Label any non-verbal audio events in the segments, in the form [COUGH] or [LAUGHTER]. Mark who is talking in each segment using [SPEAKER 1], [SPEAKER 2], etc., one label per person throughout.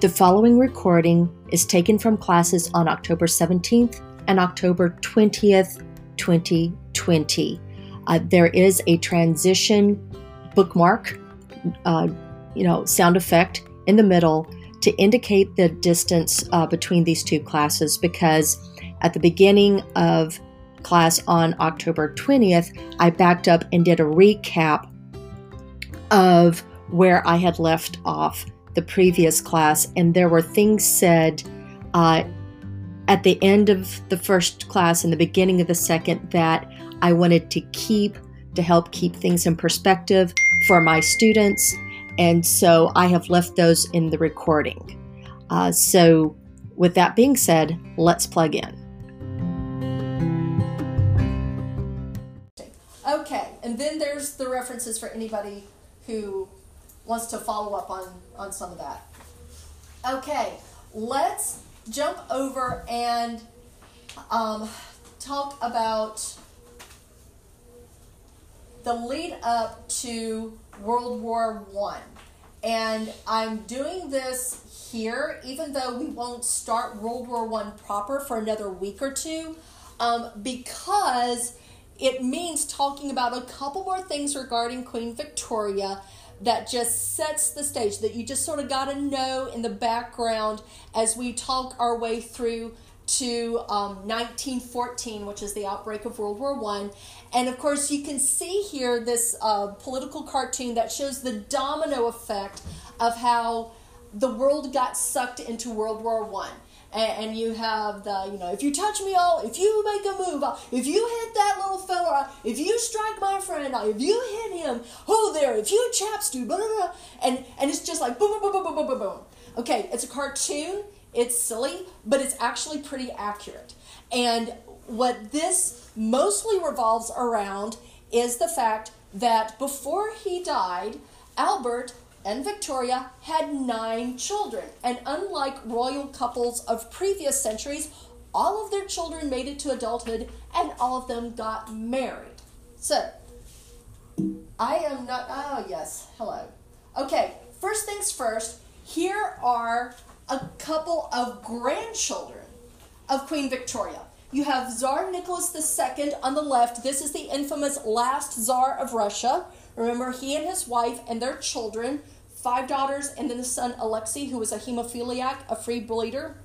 [SPEAKER 1] The following recording is taken from classes on October 17th and October 20th, 2020. Uh, there is a transition bookmark, uh, you know, sound effect in the middle to indicate the distance uh, between these two classes because at the beginning of class on October 20th, I backed up and did a recap of where I had left off the previous class, and there were things said uh, at the end of the first class and the beginning of the second that I wanted to keep to help keep things in perspective for my students. And so I have left those in the recording. Uh, so, with that being said, let's plug in.
[SPEAKER 2] Okay, and then there's the references for anybody who wants to follow up on, on some of that. Okay, let's jump over and um, talk about the lead up to World War One. And I'm doing this here, even though we won't start World War One proper for another week or two, um, because it means talking about a couple more things regarding Queen Victoria that just sets the stage that you just sort of got to know in the background as we talk our way through to um, 1914, which is the outbreak of World War One, and of course you can see here this uh, political cartoon that shows the domino effect of how the world got sucked into World War One and, and, you have the you know if you touch me all if you make a move oh, if you hit that little fella if you strike my friend oh, if you hit him oh there if you chaps do blah, blah, blah, and and it's just like boom boom boom boom boom boom boom. Okay it's a cartoon it's silly but it's actually pretty accurate. And what this mostly revolves around is the fact that before he died albert and Victoria had nine children. And unlike royal couples of previous centuries, all of their children made it to adulthood and all of them got married. So, I am not, oh, yes, hello. Okay, first things first, here are a couple of grandchildren of Queen Victoria. You have Tsar Nicholas II on the left. This is the infamous last Tsar of Russia. Remember, he and his wife and their children, five daughters, and then the son Alexei, who was a hemophiliac, a free bleeder.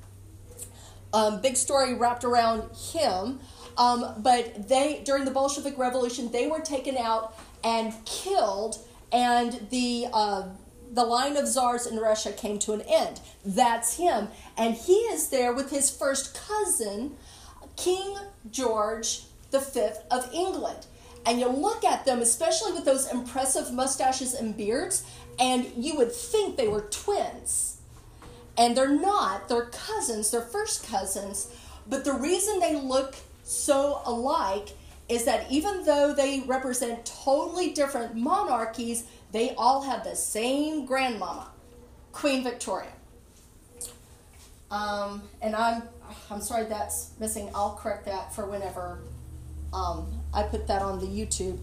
[SPEAKER 2] Um, big story wrapped around him. Um, but they, during the Bolshevik Revolution, they were taken out and killed, and the uh, the line of czars in Russia came to an end. That's him, and he is there with his first cousin, King George V of England and you look at them, especially with those impressive mustaches and beards, and you would think they were twins. And they're not, they're cousins, they're first cousins. But the reason they look so alike is that even though they represent totally different monarchies, they all have the same grandmama, Queen Victoria. Um, and I'm I'm sorry that's missing. I'll correct that for whenever um, I put that on the YouTube.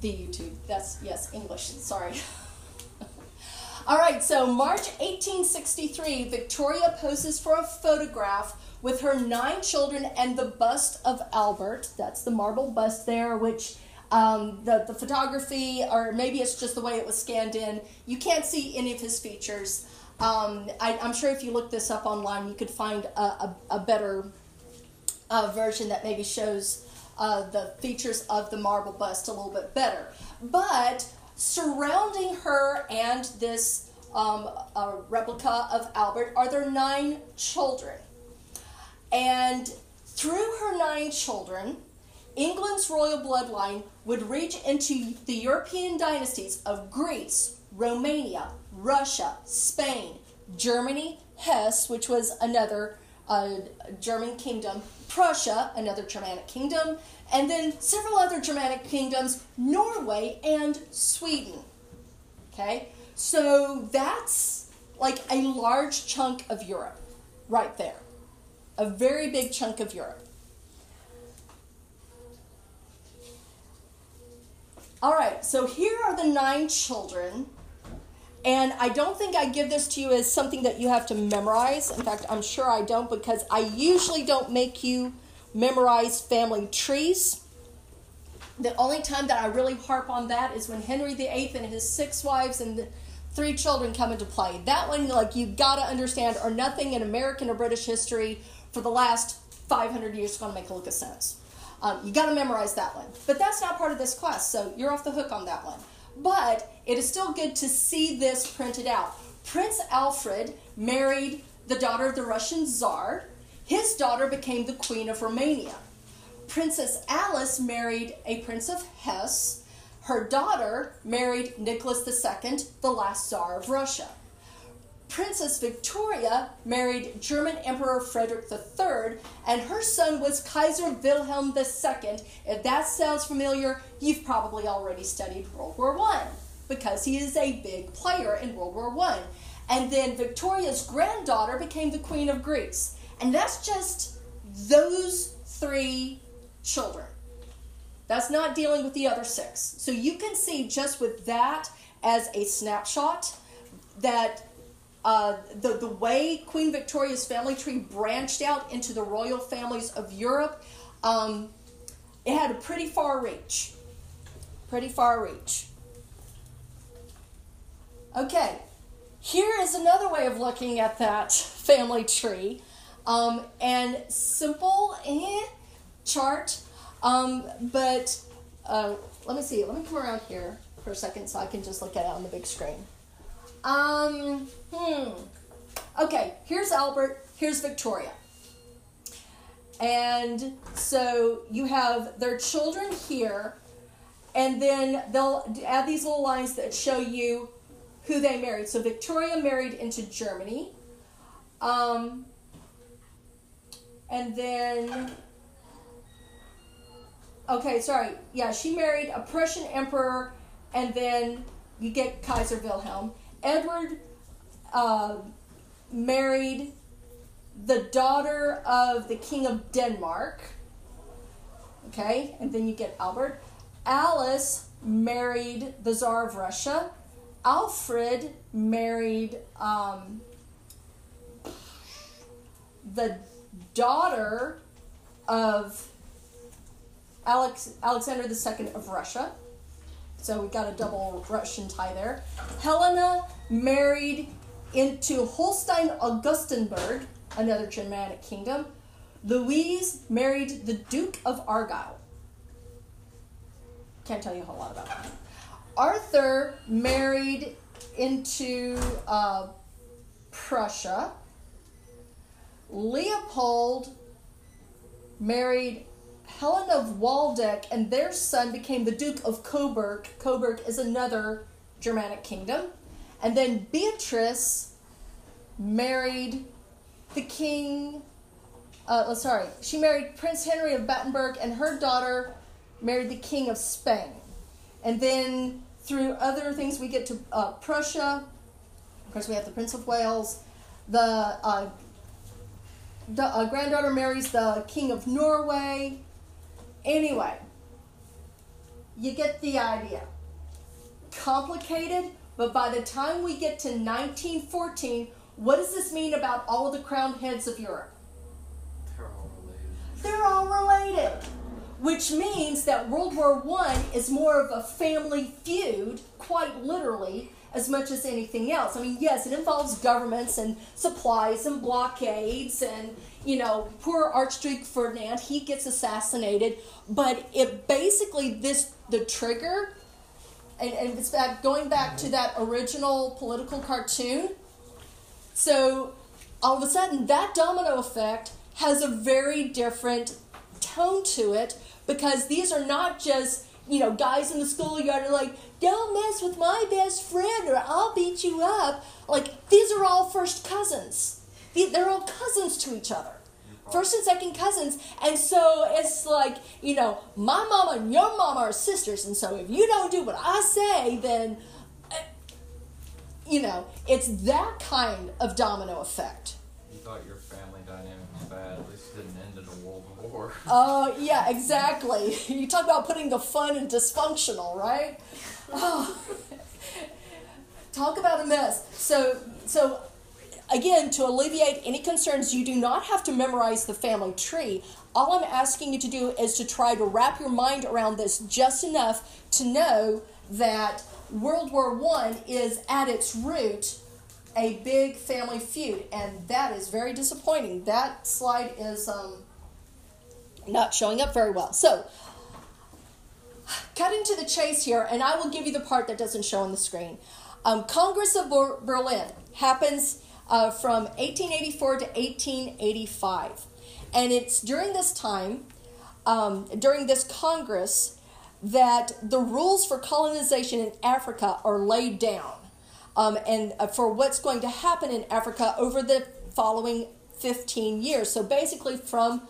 [SPEAKER 2] The YouTube. That's, yes, English. Sorry. [LAUGHS] All right, so March 1863, Victoria poses for a photograph with her nine children and the bust of Albert. That's the marble bust there, which um, the, the photography, or maybe it's just the way it was scanned in, you can't see any of his features. Um, I, am sure if you look this up online, you could find a, a, a better uh, version that maybe shows uh, the features of the marble bust a little bit better. But surrounding her and this um, replica of Albert are their nine children. And through her nine children, England's royal bloodline would reach into the European dynasties of Greece, Romania, Russia, Spain, Germany, Hesse, which was another uh, German kingdom, Prussia, another Germanic kingdom, and then several other Germanic kingdoms, Norway and Sweden. Okay? So that's like a large chunk of Europe right there. A very big chunk of Europe. All right, so here are the nine children, And I don't think I give this to you as something that you have to memorize. In fact, I'm sure I don't because I usually don't make you memorize family trees. The only time that I really harp on that is when Henry VIII and his six wives and three children come into play. That one, like, you gotta understand, or nothing in American or British history for the last 500 years is gonna make a look of sense. Um, you gotta memorize that one. But that's not part of this class, so you're off the hook on that one. But it is still good to see this printed out. Prince Alfred married the daughter of the Russian Tsar. His daughter became the Queen of Romania. Princess Alice married a Prince of Hesse. Her daughter married Nicholas II, the last Tsar of Russia. Princess Victoria married German Emperor Frederick III, and her son was Kaiser Wilhelm II. If that sounds familiar, you've probably already studied World War I because he is a big player in World War I. And then Victoria's granddaughter became the Queen of Greece. And that's just those three children. That's not dealing with the other six. So you can see just with that as a snapshot that uh, the, the way Queen Victoria's family tree branched out into the royal families of Europe, um, it had a pretty far reach. Pretty far reach. Okay, here is another way of looking at that [LAUGHS] family tree. Um, and simple eh, chart, um, but uh, let me see. Let me come around here for a second so I can just look at it on the big screen. Um, hmm. Okay, here's Albert, here's Victoria. And so you have their children here, and then they'll add these little lines that show you who they married. So Victoria married into Germany. Um, and then, okay, sorry. Yeah, she married a Prussian emperor, and then you get Kaiser Wilhelm. Edward uh, married the daughter of the King of Denmark. Okay, and then you get Albert. Alice married the Tsar of Russia. Alfred married um, the daughter of Alex, Alexander II of Russia. So we got a double Russian tie there. Helena married into Holstein Augustenburg, another Germanic kingdom. Louise married the Duke of Argyll. Can't tell you a whole lot about that. Arthur married into uh, Prussia. Leopold married Helen of Waldeck, and their son became the Duke of Coburg. Coburg is another Germanic kingdom. And then Beatrice married the king. Uh, oh, sorry, she married Prince Henry of Battenberg, and her daughter married the King of Spain. And then through other things, we get to uh, Prussia. Of course, we have the Prince of Wales. The uh, uh, granddaughter marries the King of Norway. Anyway, you get the idea. Complicated, but by the time we get to 1914, what does this mean about all of the crowned heads of Europe?
[SPEAKER 3] They're all related.
[SPEAKER 2] They're all related. Which means that World War One is more of a family feud, quite literally, as much as anything else. I mean, yes, it involves governments and supplies and blockades and, you know, poor Archduke Ferdinand, he gets assassinated, but it basically, this, the trigger, and, and it's back, going back to that original political cartoon. So all of a sudden, that domino effect has a very different tone to it because these are not just you know guys in the schoolyard are like don't mess with my best friend or i'll beat you up. Like these are all first cousins they're all cousins to each other first and second cousins and so it's like you know my mama and your mama are sisters and so if you don't do what i say then uh, you know it's that kind of domino effect
[SPEAKER 3] You thought your family dynamic was bad. At least it didn't end in a world war. [LAUGHS]
[SPEAKER 2] Oh, yeah, exactly. [LAUGHS] You talk about putting the fun in dysfunctional, right? [LAUGHS] Oh. talk about a mess. So, so again, to alleviate any concerns, you do not have to memorize the family tree. All I'm asking you to do is to try to wrap your mind around this just enough to know that World War One is at its root a big family feud, and that is very disappointing. That slide is um, not showing up very well. So, cutting to the chase here, and I will give you the part that doesn't show on the screen. Um, Congress of Berlin happens uh, from 1884 to 1885. And it's during this time, um, during this Congress, that the rules for colonization in Africa are laid down. Um, and uh, for what's going to happen in Africa over the following 15 years. So basically, from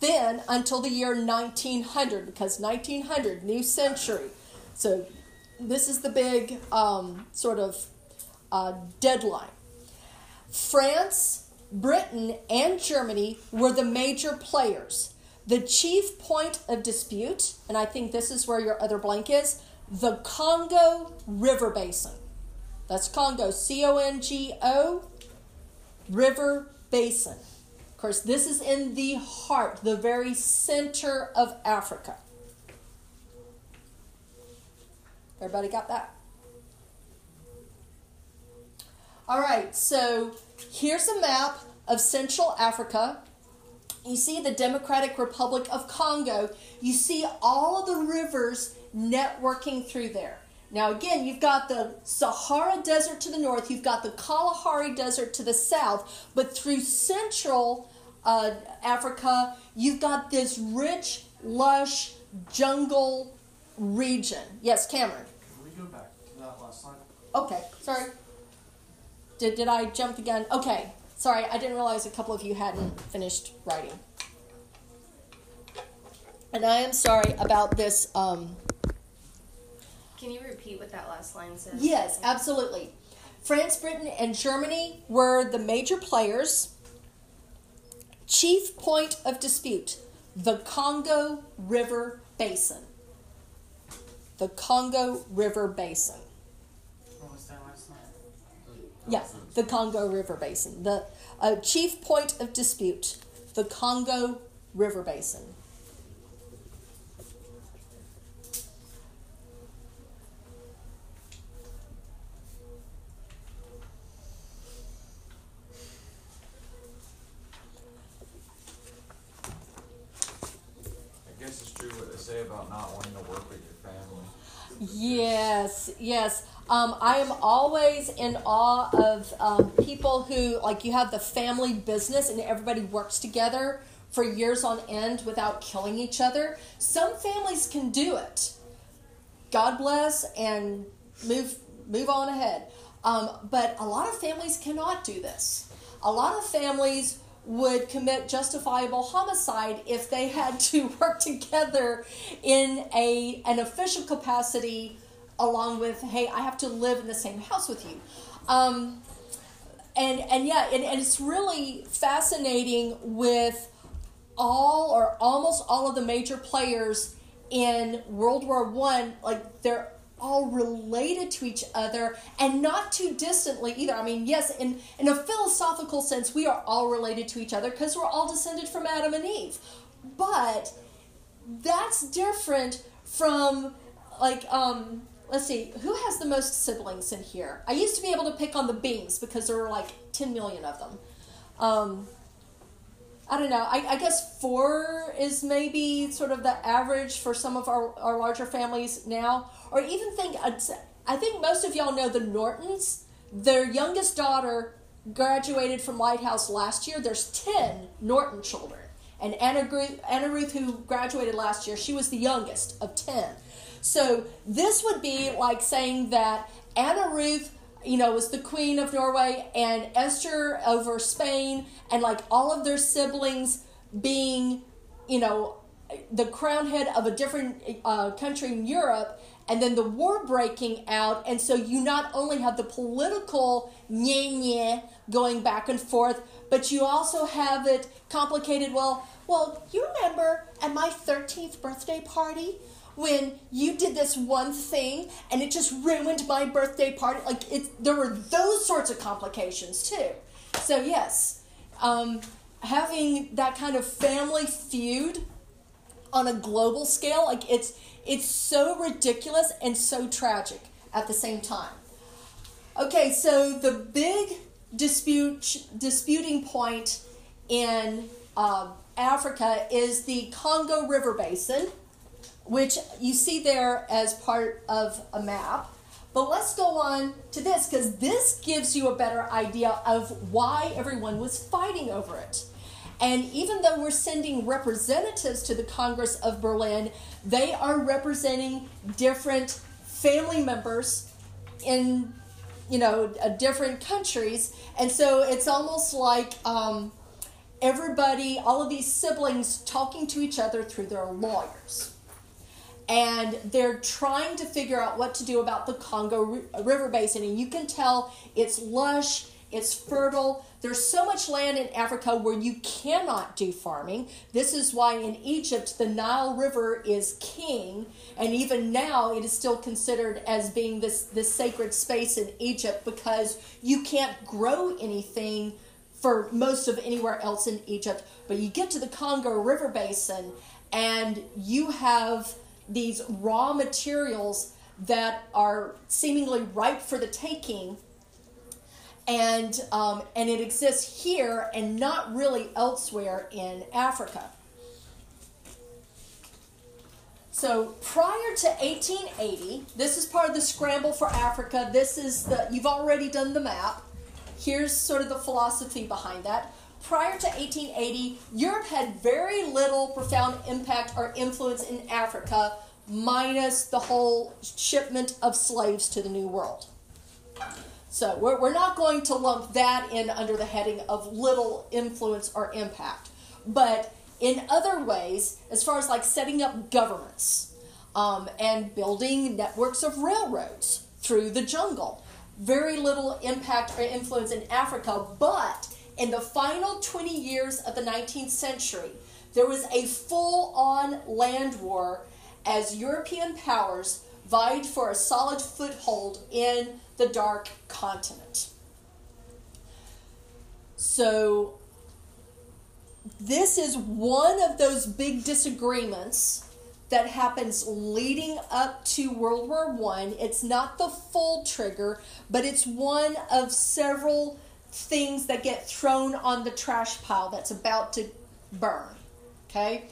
[SPEAKER 2] then until the year 1900, because 1900, new century. So this is the big um, sort of uh, deadline. France, Britain, and Germany were the major players. The chief point of dispute, and I think this is where your other blank is, the Congo River Basin. That's Congo, C O N G O, River Basin. Of course, this is in the heart, the very center of Africa. Everybody got that? All right, so here's a map of Central Africa. You see the Democratic Republic of Congo. You see all of the rivers networking through there. Now, again, you've got the Sahara Desert to the north, you've got the Kalahari Desert to the south, but through Central uh, Africa, you've got this rich, lush jungle region. Yes, Cameron.
[SPEAKER 4] Can we go back to that last slide?
[SPEAKER 2] Okay, sorry. Did, did I jump the gun? Okay, sorry, I didn't realize a couple of you hadn't finished writing. And I am sorry about this. Um,
[SPEAKER 5] Can you repeat what that last line says?
[SPEAKER 2] yes, absolutely. France, Britain, and Germany were the major players. Chief point of dispute the Congo River Basin. The Congo River Basin.
[SPEAKER 4] What was that last slide?
[SPEAKER 2] Yeah, the Congo River Basin. The uh, chief point of dispute, the Congo River Basin.
[SPEAKER 3] I guess it's true what they say about not wanting to work with your family.
[SPEAKER 2] Yes, yes. Um, I am always in awe of um, people who, like, you have the family business and everybody works together for years on end without killing each other. Some families can do it. God bless and move move on ahead. Um, but a lot of families cannot do this. A lot of families would commit justifiable homicide if they had to [LAUGHS] work together in a an official capacity along with hey i have to live in the same house with you. Um, and and yeah and, and it's really fascinating with all or almost all of the major players in world war one like they're all related to each other and not too distantly either. I mean yes in in a philosophical sense we are all related to each other because we're all descended from adam and eve. But that's different from like um let's see who has the most siblings in here i used to be able to pick on the beings because there were like 10 million of them um I don't know. I, I guess four is maybe sort of the average for some of our, our larger families now. Or even think, I think most of y'all know the Nortons. Their youngest daughter graduated from Lighthouse last year. There's 10 Norton children. And Anna, Anna Ruth, who graduated last year, she was the youngest of 10. So this would be like saying that Anna Ruth you know, was the Queen of Norway and Esther over Spain, and like all of their siblings being, you know, the crown head of a different uh, country in Europe, and then the war breaking out, and so you not only have the political nye going back and forth, but you also have it complicated. Well, well, you remember at my thirteenth birthday party when you did this one thing and it just ruined my birthday party. Like it, there were those sorts of complications too. So yes, um, having that kind of family feud on a global scale, like it's it's so ridiculous and so tragic at the same time. Okay, so the big dispute disputing point in um, Africa is the Congo River Basin, which you see there as part of a map. But let's go on to this because this gives you a better idea of why everyone was fighting over it. And even though we're sending representatives to the Congress of Berlin, they are representing different family members in, you know, uh, different countries. And so it's almost like um, everybody, all of these siblings, talking to each other through their lawyers. And they're trying to figure out what to do about the Congo River Basin. And you can tell it's lush, it's fertile. There's so much land in Africa where you cannot do farming. This is why in Egypt the Nile River is king, and even now it is still considered as being this, this sacred space in Egypt because you can't grow anything for most of anywhere else in Egypt. But you get to the Congo River Basin and you have these raw materials that are seemingly ripe for the taking and um, and it exists here and not really elsewhere in Africa. So prior to 1880, this is part of the scramble for Africa. This is the you've already done the map. Here's sort of the philosophy behind that. Prior to 1880, Europe had very little profound impact or influence in Africa, minus the whole shipment of slaves to the New World. So we're, we're not going to lump that in under the heading of little influence or impact. But in other ways, as far as like setting up governments um, and building networks of railroads through the jungle, very little impact or influence in Africa. But in the final 20 years of the 19th century, there was a full on land war as European powers vied for a solid foothold in the dark continent. So, this is one of those big disagreements that happens leading up to World War One. It's not the full trigger, but it's one of several things that get thrown on the trash pile that's about to burn. Okay?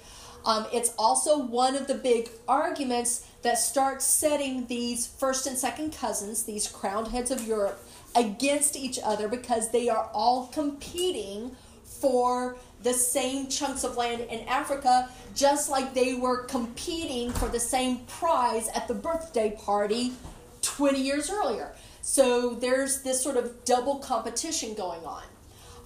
[SPEAKER 2] Um, it's also one of the big arguments that starts setting these first and second cousins, these crowned heads of Europe, against each other because they are all competing for the same chunks of land in Africa, just like they were competing for the same prize at the birthday party 20 years earlier. So there's this sort of double competition going on.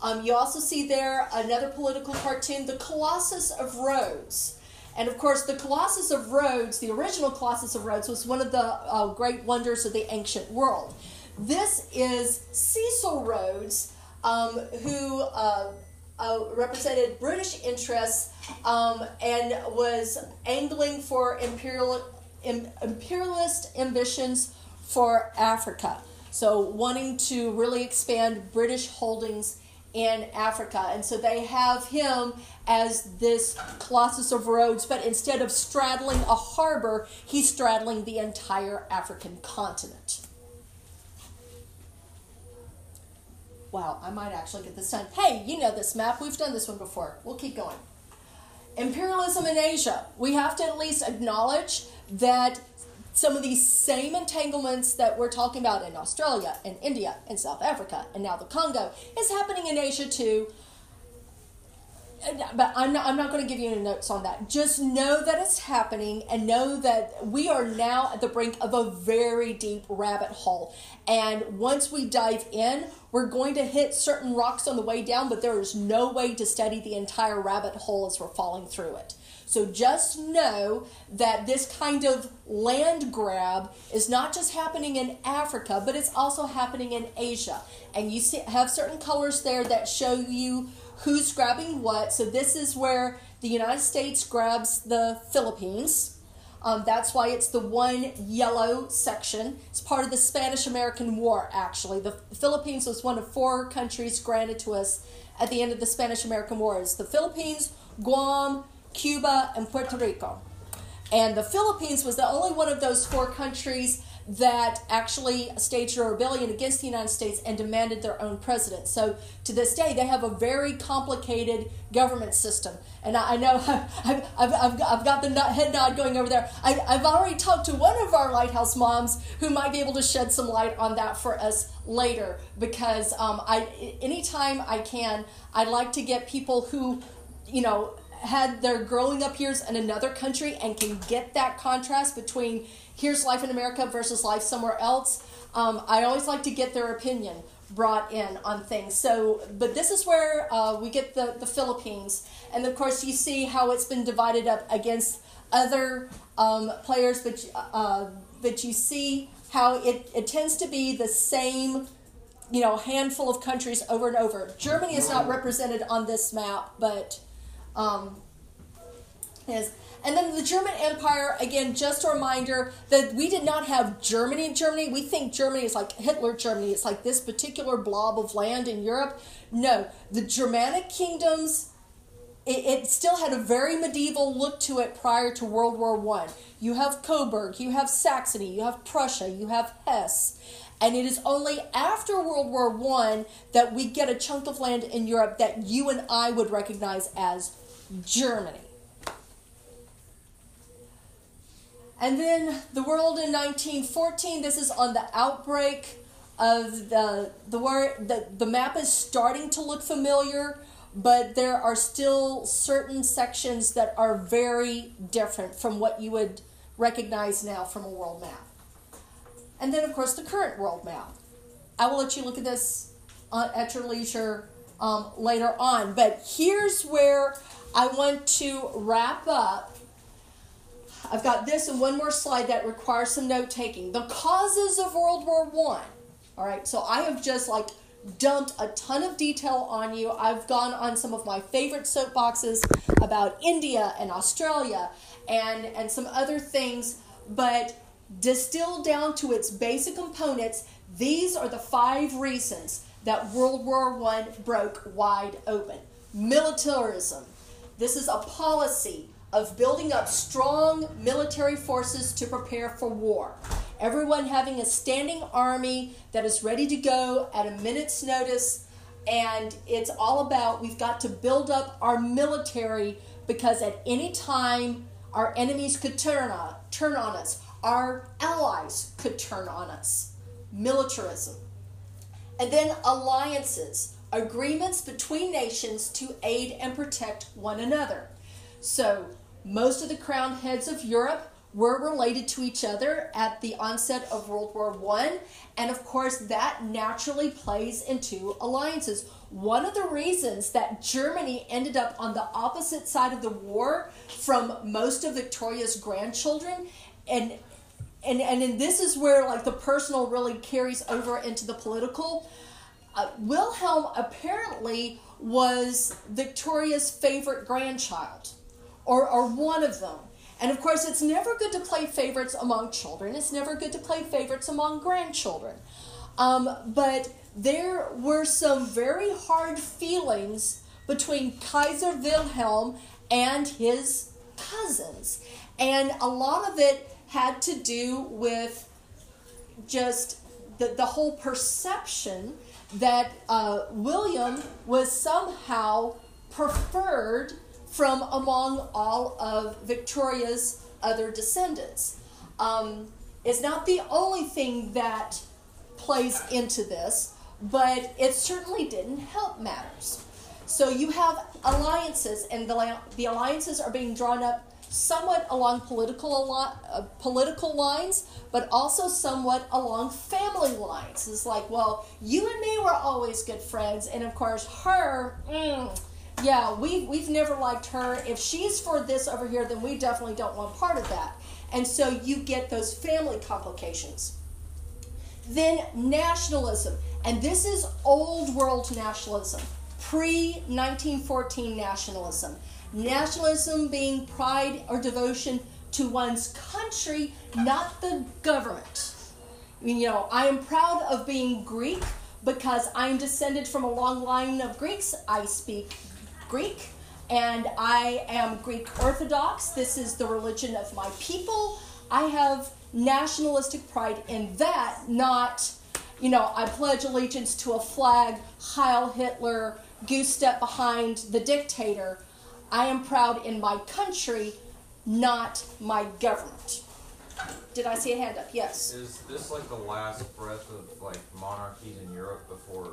[SPEAKER 2] Um, you also see there another political cartoon, The Colossus of Rhodes. And of course, the Colossus of Rhodes, the original Colossus of Rhodes, was one of the uh, great wonders of the ancient world. This is Cecil Rhodes, um, who uh, uh, represented British interests um, and was angling for imperial, im, imperialist ambitions for Africa. So, wanting to really expand British holdings in Africa. And so they have him as this Colossus of Rhodes, but instead of straddling a harbor, he's straddling the entire African continent. Wow, I might actually get this done. Hey, you know this map. We've done this one before. We'll keep going. Imperialism in Asia. We have to at least acknowledge that some of these same entanglements that we're talking about in Australia and India and South Africa and now the Congo is happening in Asia too. But I'm not, I'm not going to give you any notes on that. Just know that it's happening and know that we are now at the brink of a very deep rabbit hole. And once we dive in, we're going to hit certain rocks on the way down, but there is no way to study the entire rabbit hole as we're falling through it. So just know that this kind of land grab is not just happening in Africa, but it's also happening in Asia. And you see, have certain colors there that show you who's grabbing what. So this is where the United States grabs the Philippines. Um, that's why it's the one yellow section. It's part of the Spanish American War, actually. The Philippines was one of four countries granted to us at the end of the Spanish American War. It's the Philippines, Guam, Cuba, and Puerto Rico. And the Philippines was the only one of those four countries that actually staged a rebellion against the United States and demanded their own president. So to this day, they have a very complicated government system. And I, I know [LAUGHS] I've, I've, I've, I've got the head nod going over there. I, I've already talked to one of our lighthouse moms who might be able to shed some light on that for us later because um, I, anytime I can, I'd like to get people who, you know, had their growing up years in another country and can get that contrast between here's life in America versus life somewhere else. Um, I always like to get their opinion brought in on things. So, but this is where uh, we get the, the Philippines. And of course, you see how it's been divided up against other um, players, but, uh, but you see how it, it tends to be the same you know handful of countries over and over. Germany is not represented on this map, but um, is and then the German Empire, again, just a reminder that we did not have Germany in Germany. We think Germany is like Hitler Germany. It's like this particular blob of land in Europe. No, the Germanic kingdoms, it, it still had a very medieval look to it prior to World War One. You have Coburg, you have Saxony, you have Prussia, you have Hesse. And it is only after World War One that we get a chunk of land in Europe that you and I would recognize as Germany. And then the world in 1914, this is on the outbreak of the the word the, the map is starting to look familiar, but there are still certain sections that are very different from what you would recognize now from a world map. And then of course the current world map. I will let you look at this at your leisure um, later on, but here's where I want to wrap up I've got this and one more slide that requires some note taking. The causes of World War One. All right, so I have just like dumped a ton of detail on you. I've gone on some of my favorite soapboxes about India and Australia and and some other things, but distilled down to its basic components, these are the five reasons that World War One broke wide open. Militarism. This is a policy of building up strong military forces to prepare for war. Everyone having a standing army that is ready to go at a minute's notice. And it's all about we've got to build up our military because at any time our enemies could turn on, turn on us, our allies could turn on us. Militarism. And then alliances, agreements between nations to aid and protect one another. So most of the crowned heads of Europe were related to each other at the onset of World War One, and of course that naturally plays into alliances. One of the reasons that Germany ended up on the opposite side of the war from most of Victoria's grandchildren, and and and, this is where like the personal really carries over into the political. Uh, Wilhelm apparently was Victoria's favorite grandchild or, or one of them. And of course, it's never good to play favorites among children. It's never good to play favorites among grandchildren. Um, but there were some very hard feelings between Kaiser Wilhelm and his cousins. And a lot of it had to do with just the, the whole perception that uh, William was somehow preferred from among all of Victoria's other descendants. Um, it's not the only thing that plays into this, but it certainly didn't help matters. So you have alliances, and the, the alliances are being drawn up somewhat along political uh, political lines, but also somewhat along family lines. It's like, well, you and me were always good friends, and of course, her. Mm, yeah, we, we've never liked her. If she's for this over here, then we definitely don't want part of that. And so you get those family complications. Then nationalism. And this is old world nationalism, pre 1914 nationalism. Nationalism being pride or devotion to one's country, not the government. You know, I am proud of being Greek because I'm descended from a long line of Greeks. I speak Greek and I am Greek Orthodox. This is the religion of my people. I have nationalistic pride in that, not, you know, I pledge allegiance to a flag, Heil Hitler, goose step behind the dictator. I am proud in my country, not my government. Did I see a hand up? Yes.
[SPEAKER 3] Is this like the last breath of like monarchies in Europe before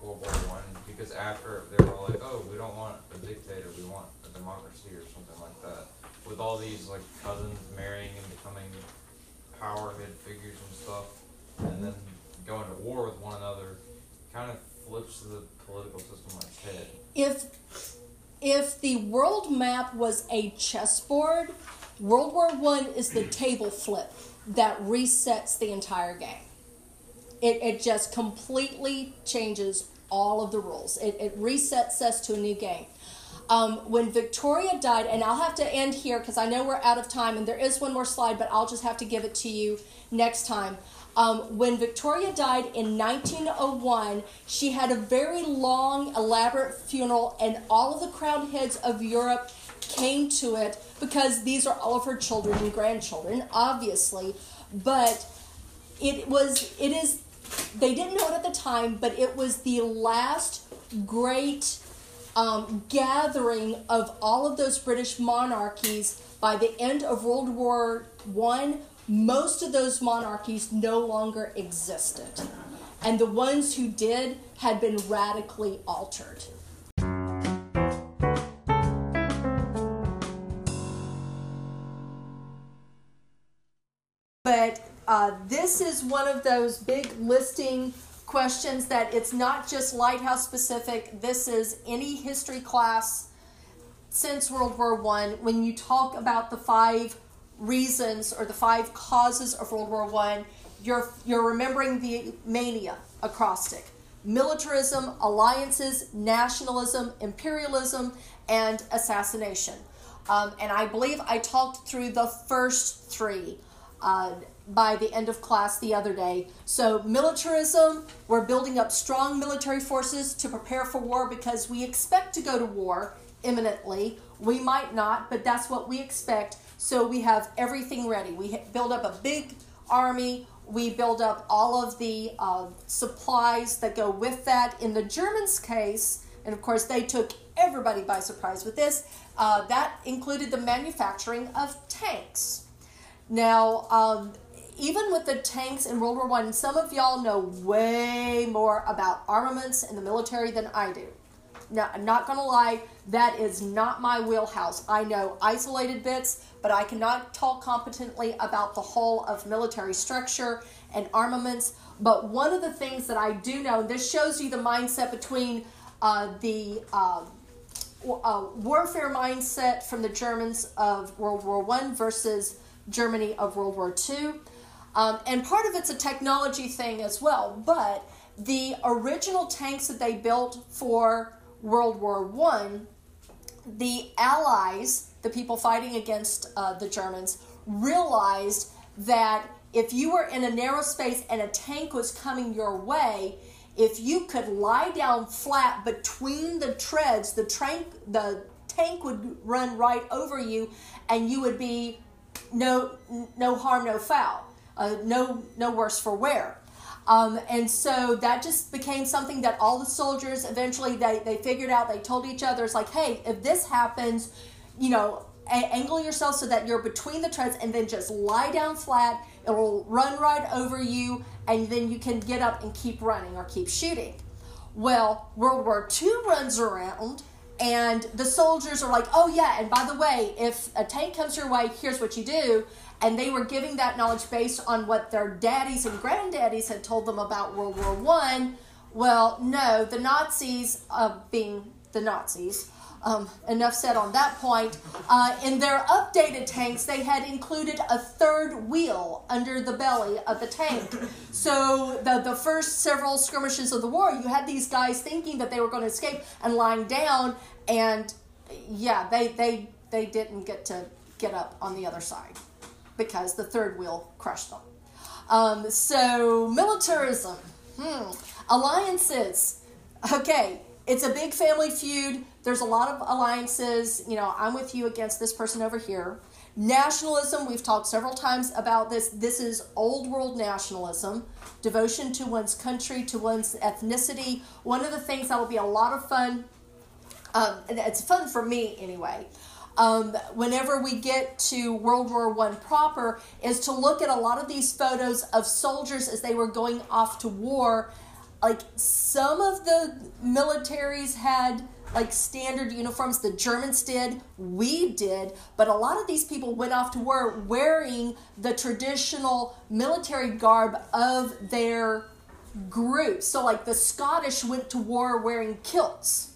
[SPEAKER 3] World War One? Because after they were all like, oh, we don't want a dictator, we want a democracy or something like that. With all these like cousins marrying and becoming power head figures and stuff, and then going to war with one another, kind of flips the political system on its head.
[SPEAKER 2] If if the world map was a chessboard, World War One is the table flip that resets the entire game. It, it just completely changes all of the rules. It, it resets us to a new game. Um, when Victoria died, and I'll have to end here because I know we're out of time, and there is one more slide, but I'll just have to give it to you next time. Um, when Victoria died in 1901, she had a very long, elaborate funeral, and all of the crowned heads of Europe came to it because these are all of her children and grandchildren, obviously. But it was, it is, they didn't know it at the time, but it was the last great um, gathering of all of those British monarchies by the end of World War One. Most of those monarchies no longer existed, and the ones who did had been radically altered. But uh, this is one of those big listing questions that it's not just lighthouse specific. This is any history class since World War One. When you talk about the five reasons or the five causes of World War One, you're you're remembering the mania acrostic. Militarism, alliances, nationalism, imperialism, and assassination. Um, and I believe I talked through the first three uh, by the end of class the other day. So, militarism, we're building up strong military forces to prepare for war because we expect to go to war imminently. We might not, but that's what we expect. So, we have everything ready. We build up a big army. We build up all of the uh, supplies that go with that. In the Germans' case, and of course, they took everybody by surprise with this, uh, that included the manufacturing of tanks. Now, um, even with the tanks in World War One, some of y'all know way more about armaments in the military than I do. Now, I'm not gonna lie, that is not my wheelhouse. I know isolated bits, but I cannot talk competently about the whole of military structure and armaments. But one of the things that I do know, and this shows you the mindset between uh, the uh, uh, warfare mindset from the Germans of World War One versus Germany of World War II. Um, and part of it's a technology thing as well, but the original tanks that they built for World War One, the Allies, the people fighting against uh, the Germans, realized that if you were in a narrow space and a tank was coming your way, if you could lie down flat between the treads, the tank the tank would run right over you, and you would be no no harm, no foul, uh, no no worse for wear. Um, and so that just became something that all the soldiers eventually they, they figured out. They told each other, it's like, hey, if this happens, you know, angle yourself so that you're between the treads and then just lie down flat. It'll run right over you, and then you can get up and keep running or keep shooting. Well, World War II runs around, and the soldiers are like, oh, yeah, and by the way, if a tank comes your way, here's what you do. And they were giving that knowledge based on what their daddies and granddaddies had told them about World War One. Well, no, the Nazis, uh, being the Nazis, um, enough said on that point. Uh, in their updated tanks, they had included a third wheel under the belly of the tank. So the the first several skirmishes of the war, you had these guys thinking that they were going to escape and lying down, and yeah, they they they didn't get to get up on the other side because the third wheel crushed them. Um, so, militarism, hmm. alliances. Okay, it's a big family feud. There's a lot of alliances. You know, I'm with you against this person over here. Nationalism, we've talked several times about this. This is old world nationalism, devotion to one's country, to one's ethnicity. One of the things that will be a lot of fun, um, it's fun for me anyway, um, whenever we get to World War One proper, is to look at a lot of these photos of soldiers as they were going off to war. Like some of the militaries had like standard uniforms, the Germans did, we did, but a lot of these people went off to war wearing the traditional military garb of their group. So, like the Scottish went to war wearing kilts.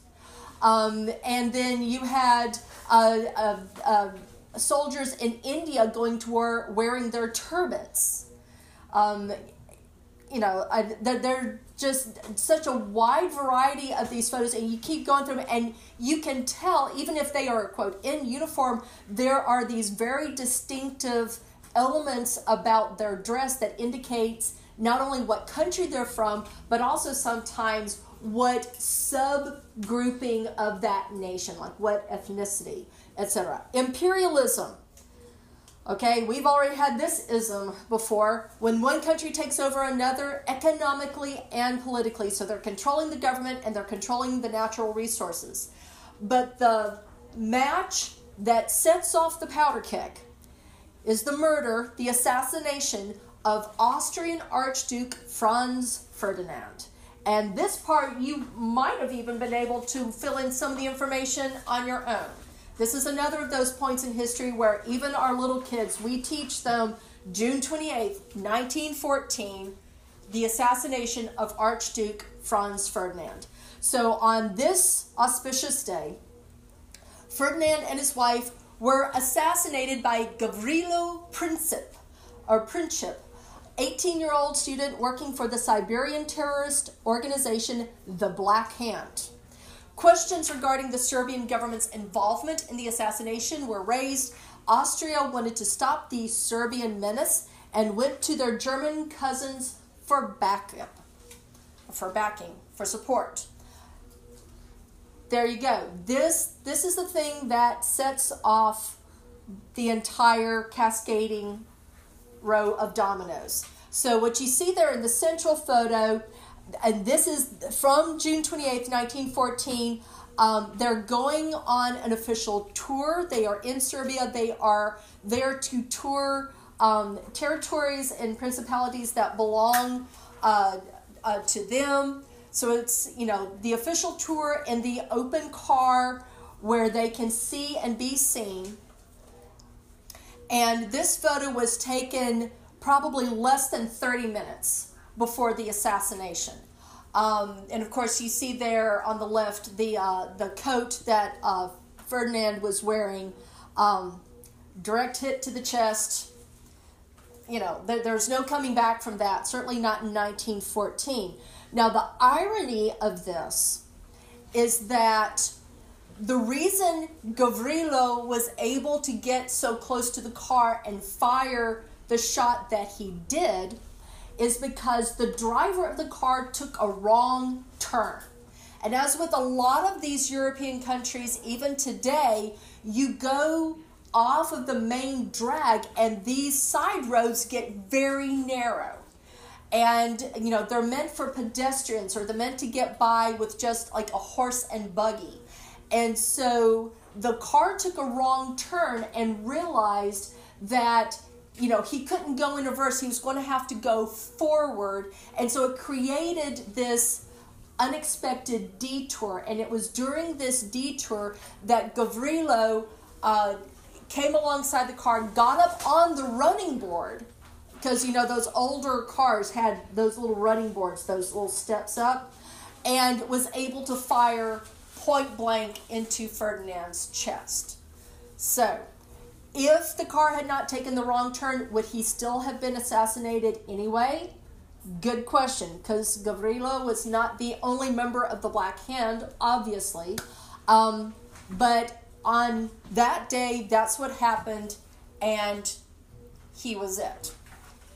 [SPEAKER 2] Um, and then you had uh, soldiers in India going to war wearing their turbans. Um, you know, I, they're just such a wide variety of these photos, and you keep going through them, and you can tell, even if they are, quote, in uniform, there are these very distinctive elements about their dress that indicates not only what country they're from, but also sometimes what subgrouping of that nation, like what ethnicity, etc. Imperialism. Okay, we've already had this ism before. When one country takes over another economically and politically, so they're controlling the government and they're controlling the natural resources. But the match that sets off the powder keg is the murder, the assassination of Austrian Archduke Franz Ferdinand. And this part you might have even been able to fill in some of the information on your own. This is another of those points in history where even our little kids, we teach them June 28th, 1914, the assassination of Archduke Franz Ferdinand. So on this auspicious day, Ferdinand and his wife were assassinated by Gavrilo Princip, or Princip, 18 year old student working for the Serbian terrorist organization The Black Hand. Questions regarding the Serbian government's involvement in the assassination were raised. Austria wanted to stop the Serbian menace and went to their German cousins for backup, for backing, for support. There you go. This this is the thing that sets off the entire cascading row of dominoes. So what you see there in the central photo, and this is from June 28th, 1914. Um, they're going on an official tour. They are in Serbia. They are there to tour um, territories and principalities that belong uh, uh, to them. So it's, you know, the official tour in the open car where they can see and be seen. And this photo was taken probably less than 30 minutes before the assassination. Um, and of course, you see there on the left the, uh, the coat that uh, Ferdinand was wearing. Um, direct hit to the chest. You know, there, there's no coming back from that, certainly not in 1914. Now, the irony of this is that the reason Gavrilo was able to get so close to the car and fire the shot that he did is because the driver of the car took a wrong turn. And as with a lot of these European countries, even today, you go off of the main drag and these side roads get very narrow. And, you know, they're meant for pedestrians or they're meant to get by with just like a horse and buggy. And so the car took a wrong turn and realized that you know, he couldn't go in reverse. He was going to have to go forward. And so it created this unexpected detour. And it was during this detour that Gavrilo uh, came alongside the car, and got up on the running board. Because, you know, those older cars had those little running boards, those little steps up, and was able to fire point blank into Ferdinand's chest. So, if the car had not taken the wrong turn, would he still have been assassinated anyway? Good question, because Gavrilo was not the only member of the Black Hand, obviously. Um, but on that day, that's what happened, and he was it.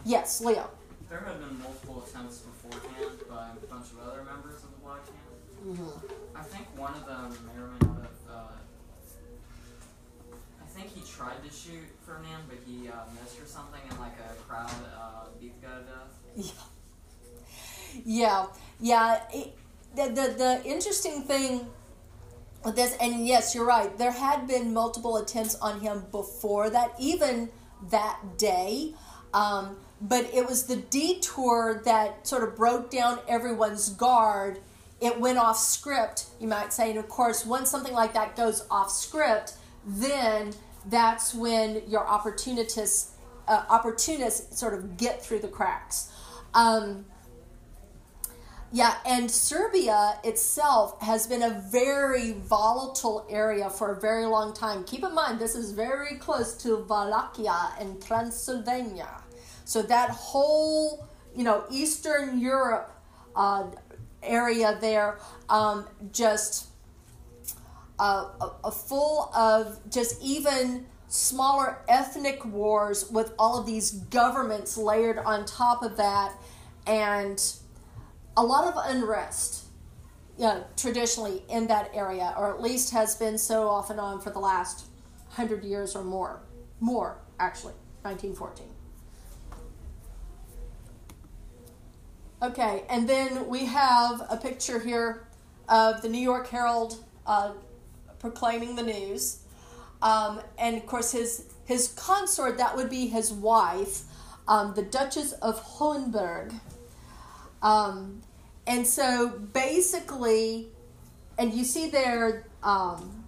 [SPEAKER 2] Yes, Leo.
[SPEAKER 6] There have been multiple attempts beforehand by a bunch of other members of the Black Hand.
[SPEAKER 2] Mm-hmm.
[SPEAKER 6] I think one of them may or may not have. Uh, I think he tried to shoot Ferdinand, but he uh, missed or something, and like a crowd uh, beat the guy to death.
[SPEAKER 2] Yeah, yeah, yeah. It, the, the the interesting thing with this, and yes, you're right. There had been multiple attempts on him before that, even that day. Um, but it was the detour that sort of broke down everyone's guard. It went off script, you might say. And of course, once something like that goes off script, then that's when your opportunists, uh, opportunists sort of get through the cracks. Um, yeah, and Serbia itself has been a very volatile area for a very long time. Keep in mind, this is very close to Wallachia and Transylvania. So that whole, you know, Eastern Europe uh, area there, um, just uh, a, full of just even smaller ethnic wars with all of these governments layered on top of that, and a lot of unrest. You know, traditionally in that area, or at least has been so off and on for the last hundred years or more. More, actually, 1914. Okay, and then we have a picture here of the New York Herald uh, proclaiming the news. Um, and of course, his, his consort, that would be his wife, um, the Duchess of Hohenberg. Um, and so basically, and you see there um,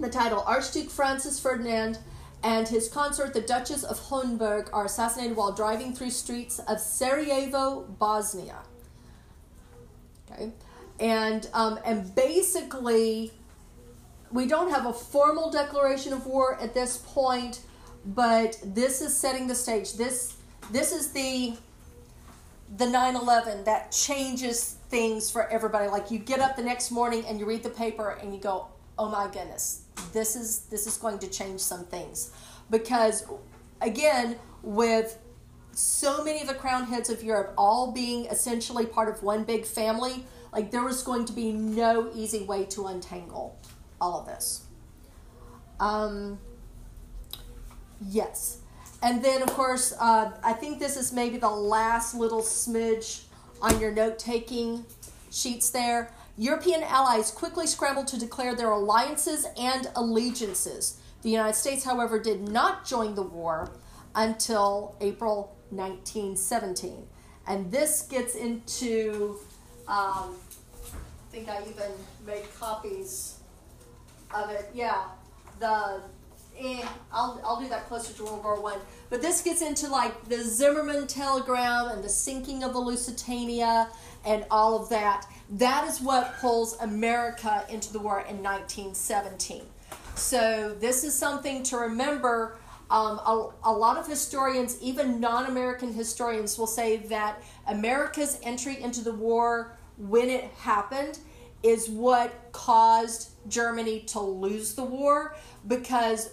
[SPEAKER 2] the title Archduke Francis Ferdinand and his consort, the Duchess of Hohenberg, are assassinated while driving through streets of Sarajevo, Bosnia. Okay, and um, and basically, we don't have a formal declaration of war at this point, but this is setting the stage. This this is the the 9/11 that changes things for everybody. Like you get up the next morning and you read the paper and you go, "Oh my goodness, this is this is going to change some things." Because again, with so many of the crown heads of Europe all being essentially part of one big family, like there was going to be no easy way to untangle all of this. Um, yes. And then, of course, uh, I think this is maybe the last little smidge on your note taking sheets there. European allies quickly scrambled to declare their alliances and allegiances. The United States, however, did not join the war until April 1917. And this gets into, um, I think I even made copies of it. Yeah, the I'll, I'll do that closer to World War One. But this gets into like the Zimmerman telegram and the sinking of the Lusitania and all of that. That is what pulls America into the war in 1917. So this is something to remember. Um, a, a lot of historians, even non-American historians, will say that America's entry into the war when it happened is what caused Germany to lose the war because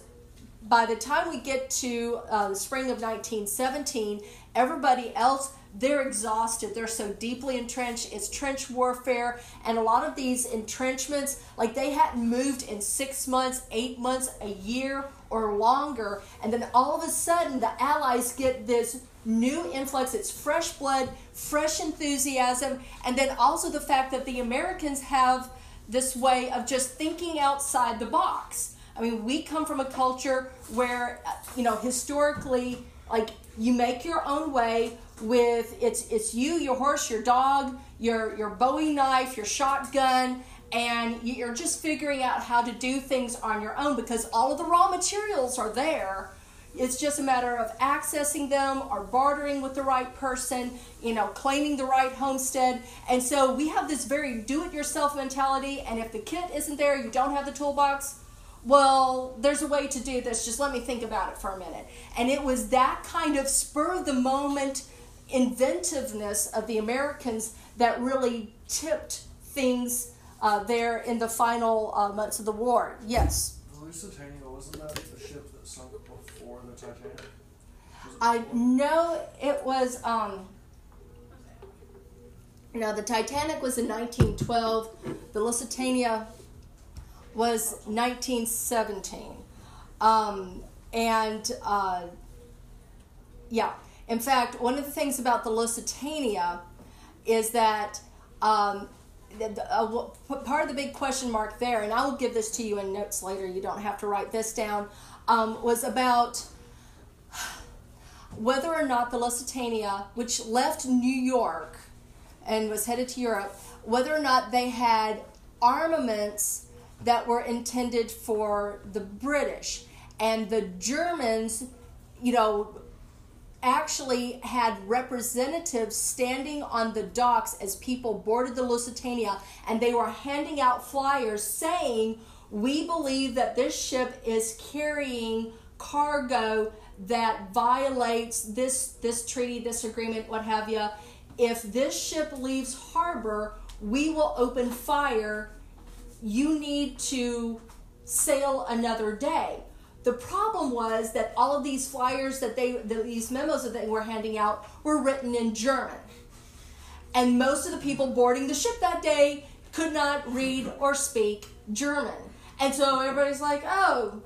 [SPEAKER 2] by the time we get to uh, the spring of 1917, everybody else they're exhausted. They're so deeply entrenched. It's trench warfare, and a lot of these entrenchments, like they hadn't moved in six months, eight months, a year, or longer. And then all of a sudden, the Allies get this new influx. It's fresh blood, fresh enthusiasm, and then also the fact that the Americans have this way of just thinking outside the box. I mean, we come from a culture where, uh, you know, historically, like you make your own way with it's it's you, your horse, your dog, your your Bowie knife, your shotgun, and you're just figuring out how to do things on your own because all of the raw materials are there. It's just a matter of accessing them or bartering with the right person, you know, claiming the right homestead. And so we have this very do it yourself mentality. And if the kit isn't there, you don't have the toolbox, well, there's a way to do this. Just let me think about it for a minute. And it was that kind of spur of the moment inventiveness of the Americans that really tipped things uh, there in the final uh, months of the war. Yes.
[SPEAKER 4] The Lusitania wasn't that the ship that sunk before the Titanic?
[SPEAKER 2] I know it was. Um, no, the Titanic was in 1912. The Lusitania was 1917. Um, and uh, yeah, in fact, one of the things about the Lusitania is that um, uh, part of the big question mark there, and I will give this to you in notes later. You don't have to write this down. Um, was about whether or not the Lusitania, which left New York and was headed to Europe, whether or not they had armaments that were intended for the British. And the Germans, you know, actually had representatives standing on the docks as people boarded the Lusitania and they were handing out flyers saying, We believe that this ship is carrying cargo that violates this this treaty, this agreement, what have you. If this ship leaves harbor, we will open fire. You need to sail another day. The problem was that all of these flyers that they, the, these memos that they were handing out were written in German. And most of the people boarding the ship that day could not read or speak German. And so everybody's like, oh,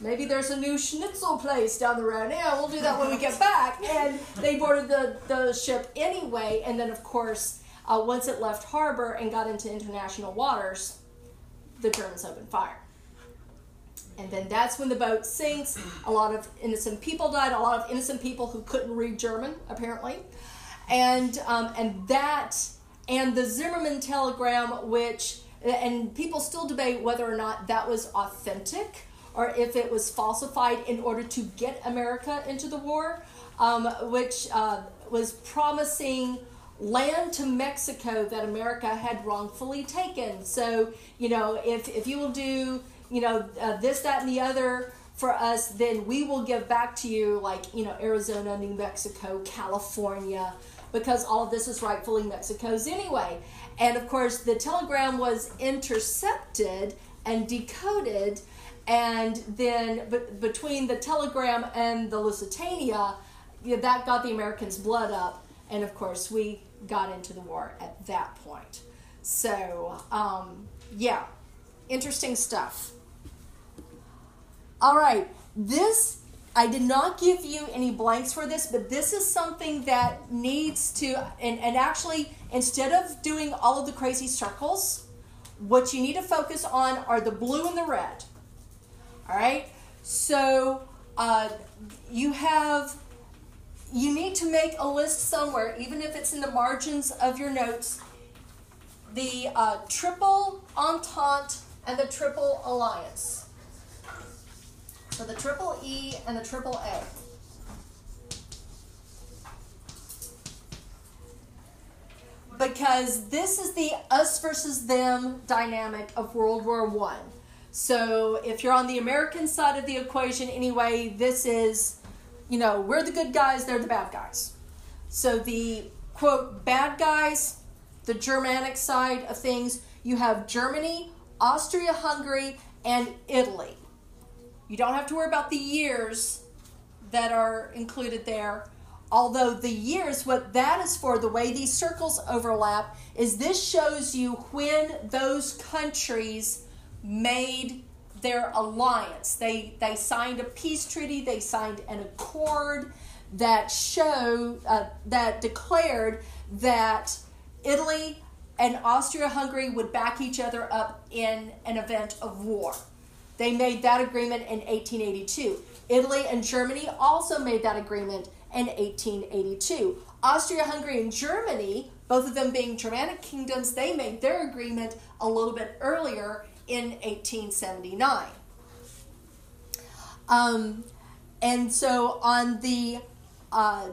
[SPEAKER 2] maybe there's a new schnitzel place down the road. Yeah, we'll do that when we get back. And they boarded the, the ship anyway. And then, of course, uh, once it left harbor and got into international waters, the Germans opened fire. And then that's when the boat sinks. A lot of innocent people died. A lot of innocent people who couldn't read German, apparently. And um, and that and the Zimmerman telegram, which and people still debate whether or not that was authentic or if it was falsified in order to get America into the war, um, which uh, was promising land to Mexico that America had wrongfully taken. So, you know, if, if you will do, you know, uh, this, that, and the other for us, then we will give back to you, like, you know, Arizona, New Mexico, California, because all of this is rightfully Mexico's anyway. And of course, the telegram was intercepted and decoded. And then b- between the telegram and the Lusitania, that got the Americans' blood up. And of course, we got into the war at that point. So, um, yeah, interesting stuff. All right, this, I did not give you any blanks for this, but this is something that needs to, and, and actually, instead of doing all of the crazy circles, what you need to focus on are the blue and the red. All right, so uh, you have you need to make a list somewhere, even if it's in the margins of your notes. The uh, triple entente and the triple alliance. So the triple E and the triple A. Because this is the us versus them dynamic of World War One. So if you're on the American side of the equation anyway, this is you know, we're the good guys, they're the bad guys. So the quote, bad guys, the Germanic side of things, you have Germany, Austria Hungary, and Italy. You don't have to worry about the years that are included there. Although the years, what that is for, the way these circles overlap, is this shows you when those countries made their alliance. They they signed a peace treaty. They signed an accord that showed uh, that declared that Italy and Austria-Hungary would back each other up in an event of war. They made that agreement in 1882. Italy and Germany also made that agreement in 1882. Austria-Hungary and Germany, both of them being Germanic kingdoms, they made their agreement a little bit earlier in 1879. Um, and so on the, uh,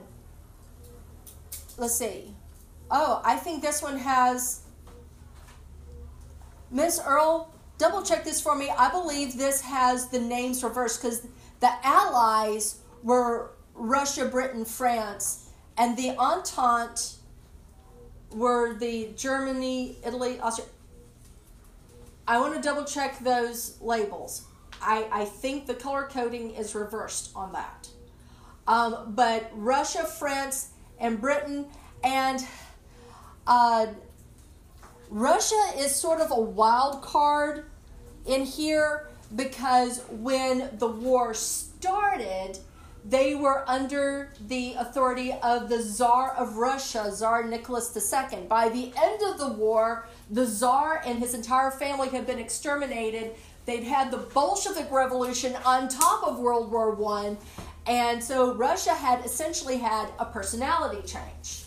[SPEAKER 2] let's see. Oh, I think this one has, Miss Earl, double check this for me. I believe this has the names reversed because the Allies were Russia, Britain, France, and the Entente were the Germany, Italy, Austria. I want to double check those labels. I, I think the color coding is reversed on that. Um, but Russia, France, and Britain, and uh, Russia is sort of a wild card in here because when the war started, they were under the authority of the Tsar of Russia, Tsar Nicholas II. By the end of the war, the Tsar and his entire family had been exterminated. They'd had the Bolshevik Revolution on top of World War One, and so Russia had essentially had a personality change.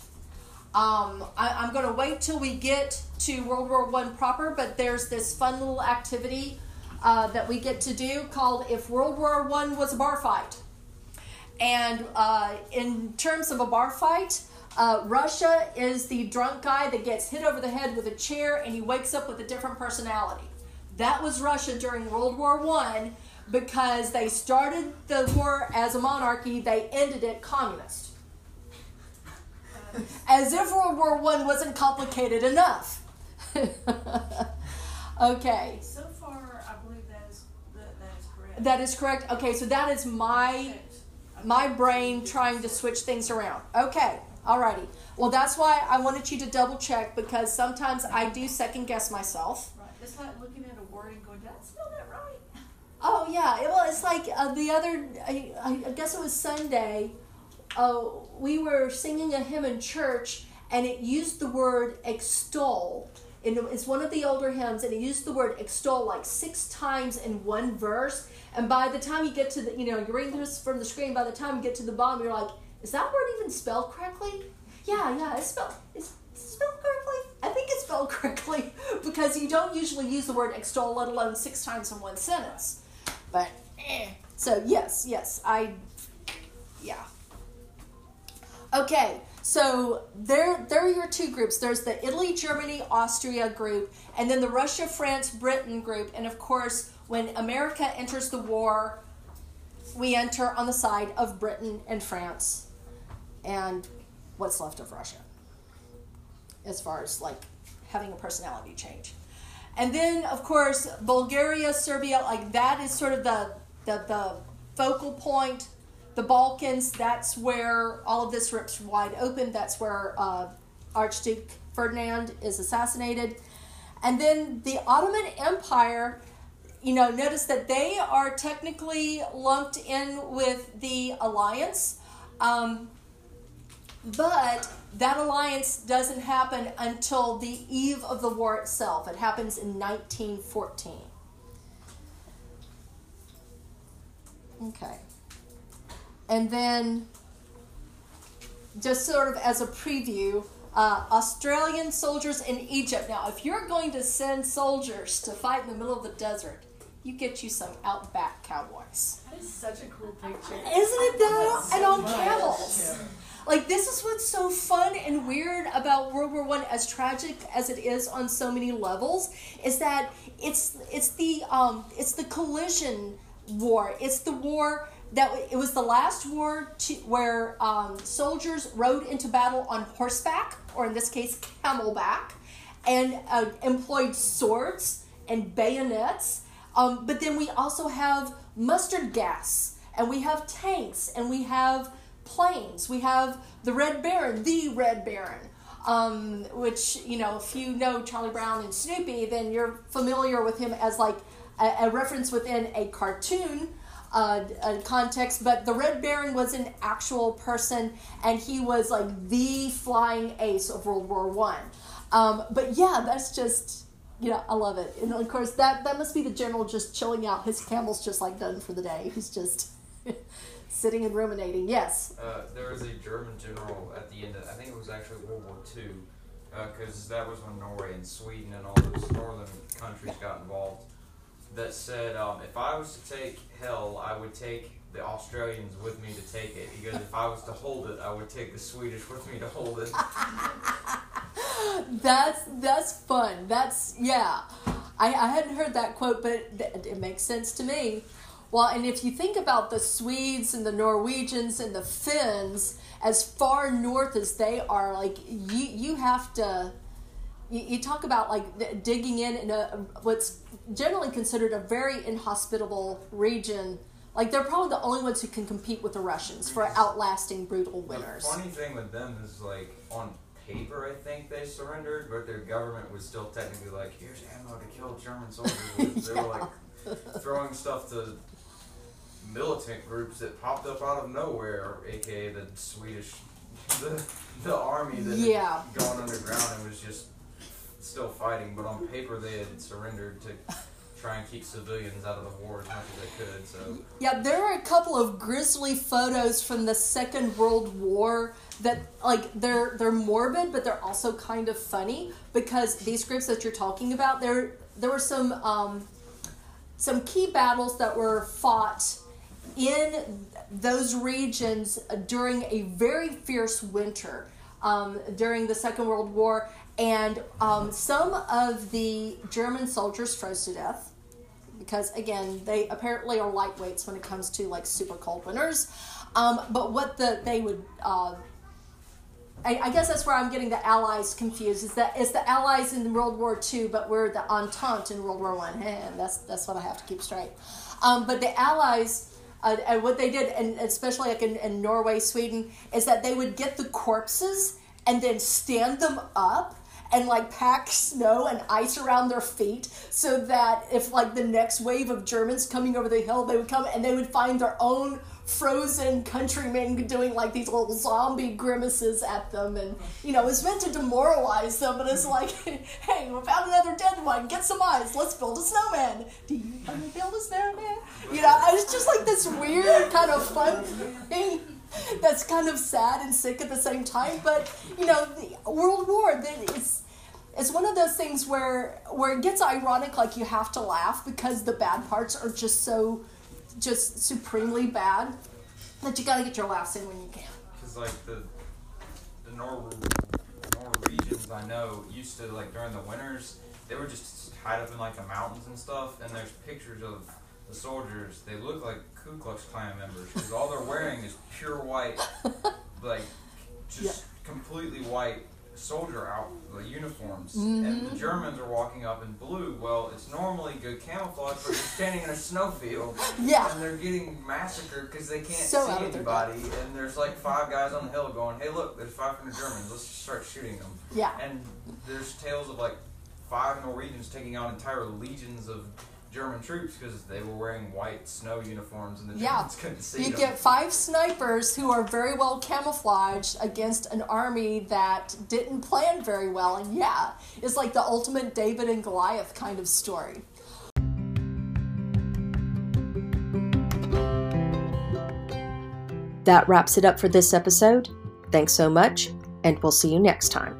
[SPEAKER 2] Um, I, am going to wait till we get to World War One proper, but there's this fun little activity uh, that we get to do called "If World War One Was a Bar Fight." And uh, in terms of a bar fight, uh, Russia is the drunk guy that gets hit over the head with a chair and he wakes up with a different personality. That was Russia during World War One because they started the war as a monarchy, they ended it communist. As if World War One wasn't complicated enough. [LAUGHS] okay.
[SPEAKER 7] So far, I believe that is that, that is correct.
[SPEAKER 2] That is correct. Okay, so that is my my brain trying to switch things around. Okay, alrighty. Well, that's why I wanted you to double check because sometimes I do second guess myself.
[SPEAKER 7] Right. It's like looking at a word and going, "Did I spell that right?" [LAUGHS]
[SPEAKER 2] Oh yeah. Well, it's like uh, the other. I, I guess it was Sunday. Uh, we were singing a hymn in church, and it used the word extol. And it's one of the older hymns, and it used the word extol like six times in one verse. And by the time you get to the, you know, you're reading this from the screen. By the time you get to the bottom, you're like, is that word even spelled correctly? Yeah, yeah, it's spelled. It's spelled correctly. I think it's spelled [LAUGHS] correctly because you don't usually use the word extol, let alone six times in one sentence. But eh. so yes, yes, I, yeah. Okay, so there, there are your two groups. There's the Italy, Germany, Austria group, and then the Russia, France, Britain group, and of course when America enters the war, we enter on the side of Britain and France and what's left of Russia as far as like having a personality change. And then, of course, Bulgaria, Serbia, like that is sort of the, the, the focal point. The Balkans, that's where all of this rips wide open. That's where uh, Archduke Ferdinand is assassinated. And then the Ottoman Empire you know, notice that they are technically lumped in with the alliance, um, but that alliance doesn't happen until the eve of the war itself. It happens in 1914. Okay. And then, just sort of as a preview, uh, Australian soldiers in Egypt. Now, if you're going to send soldiers to fight in the middle of the desert, you get you some outback cowboys.
[SPEAKER 7] That is such a cool picture.
[SPEAKER 2] Isn't it though?
[SPEAKER 7] So
[SPEAKER 2] and on
[SPEAKER 7] much.
[SPEAKER 2] camels. Like this is what's so fun and weird about World War One, as tragic as it is on so many levels, is that it's it's the um it's the collision war. It's the war that it was the last war to, where um, soldiers rode into battle on horseback, or in this case, camelback, and uh, employed swords and bayonets um, but then we also have mustard gas, and we have tanks, and we have planes. We have the Red Baron, the Red Baron, um, which, you know, if you know Charlie Brown and Snoopy, then you're familiar with him as like a, a reference within a cartoon. Uh, a context, but the Red Baron was an actual person, and he was like the flying ace of World War One. Um, but yeah, that's just you know, I love it. And of course, that that must be the general just chilling out. His camel's just like done for the day. He's just [LAUGHS] sitting and ruminating. Yes.
[SPEAKER 3] Uh, there was a German general at the end of, I think it was actually World War II, because that was when Norway and Sweden and all those northern countries got involved, that said, um, if I was to take hell, I would take the Australians with me to take it, because if I was to hold it, I would take the Swedish with me to hold it. [LAUGHS]
[SPEAKER 2] that's that's fun. That's yeah. I, I hadn't heard that quote, but it, it makes sense to me. Well, and if you think about the Swedes and the Norwegians and the Finns, as far north as they are, like you you have to you, you talk about like digging in in a what's generally considered a very inhospitable region. Like they're probably the only ones who can compete with the Russians for outlasting brutal winners.
[SPEAKER 3] The funny thing with them is like on paper, I think they surrendered, but their government was still technically like, "Here's ammo to kill German soldiers." with." They were like [LAUGHS] throwing stuff to militant groups that popped up out of nowhere, aka the Swedish, the, the army that
[SPEAKER 2] Yeah.
[SPEAKER 3] had gone underground and was just still fighting. But on paper, they had surrendered to try and keep civilians out of the war as much as they could. So
[SPEAKER 2] Yeah, there are a couple of grisly photos from the Second World War that like they're they're morbid, but they're also kind of funny because these groups that you're talking about, there there were some um, some key battles that were fought in those regions during a very fierce winter um, during the Second World War, and um, some of the German soldiers froze to death because again they apparently are lightweights when it comes to like super cold winters um, but what the they would uh, I, I guess that's where I'm getting the Allies confused. Is that it's the Allies in World War II, but we're the Entente in World War One. And [LAUGHS] that's that's what I have to keep straight. Um, but the Allies, uh, and what they did, and especially like in, in Norway, Sweden, is that they would get the corpses and then stand them up and like pack snow and ice around their feet so that if like the next wave of Germans coming over the hill, they would come and they would find their own frozen countrymen doing like these little zombie grimaces at them. And you know it's meant to demoralize them but it's like [LAUGHS] hey we found another dead one. Get some ice let's build a snowman. Do you want to build a snowman? You know it's just like this weird kind of fun thing that's kind of sad and sick at the same time. But you know the world war then it's it's one of those things where where it gets ironic like you have to laugh because the bad parts are just so just supremely bad that you got to get your laughs in when you can.
[SPEAKER 3] Because like the the Nor Norwegians I know used to like during the winters they were just tied up in like the mountains and stuff and there's pictures of the soldiers. They look like Ku Klux Klan members because all they're wearing is pure white like [LAUGHS] just completely white soldier out like uniforms and the Germans are walking up in blue well it's normally good camouflage but they're standing in a snowfield
[SPEAKER 2] yeah
[SPEAKER 3] and they're getting massacred because they can't
[SPEAKER 2] So
[SPEAKER 3] see anybody. And there's like five guys on the hill going, "Hey, look, there's 500 Germans. Let's just start shooting them."
[SPEAKER 2] yeah
[SPEAKER 3] And there's tales of like five Norwegians taking out entire legions of German troops because they were wearing white snow uniforms and the
[SPEAKER 2] Yeah.
[SPEAKER 3] Germans couldn't see
[SPEAKER 2] you
[SPEAKER 3] them.
[SPEAKER 2] get five snipers who are very well camouflaged against an army that didn't plan very well and yeah it's like the ultimate david and goliath kind of story
[SPEAKER 1] That wraps it up for this episode. Thanks so much, and we'll see you next time.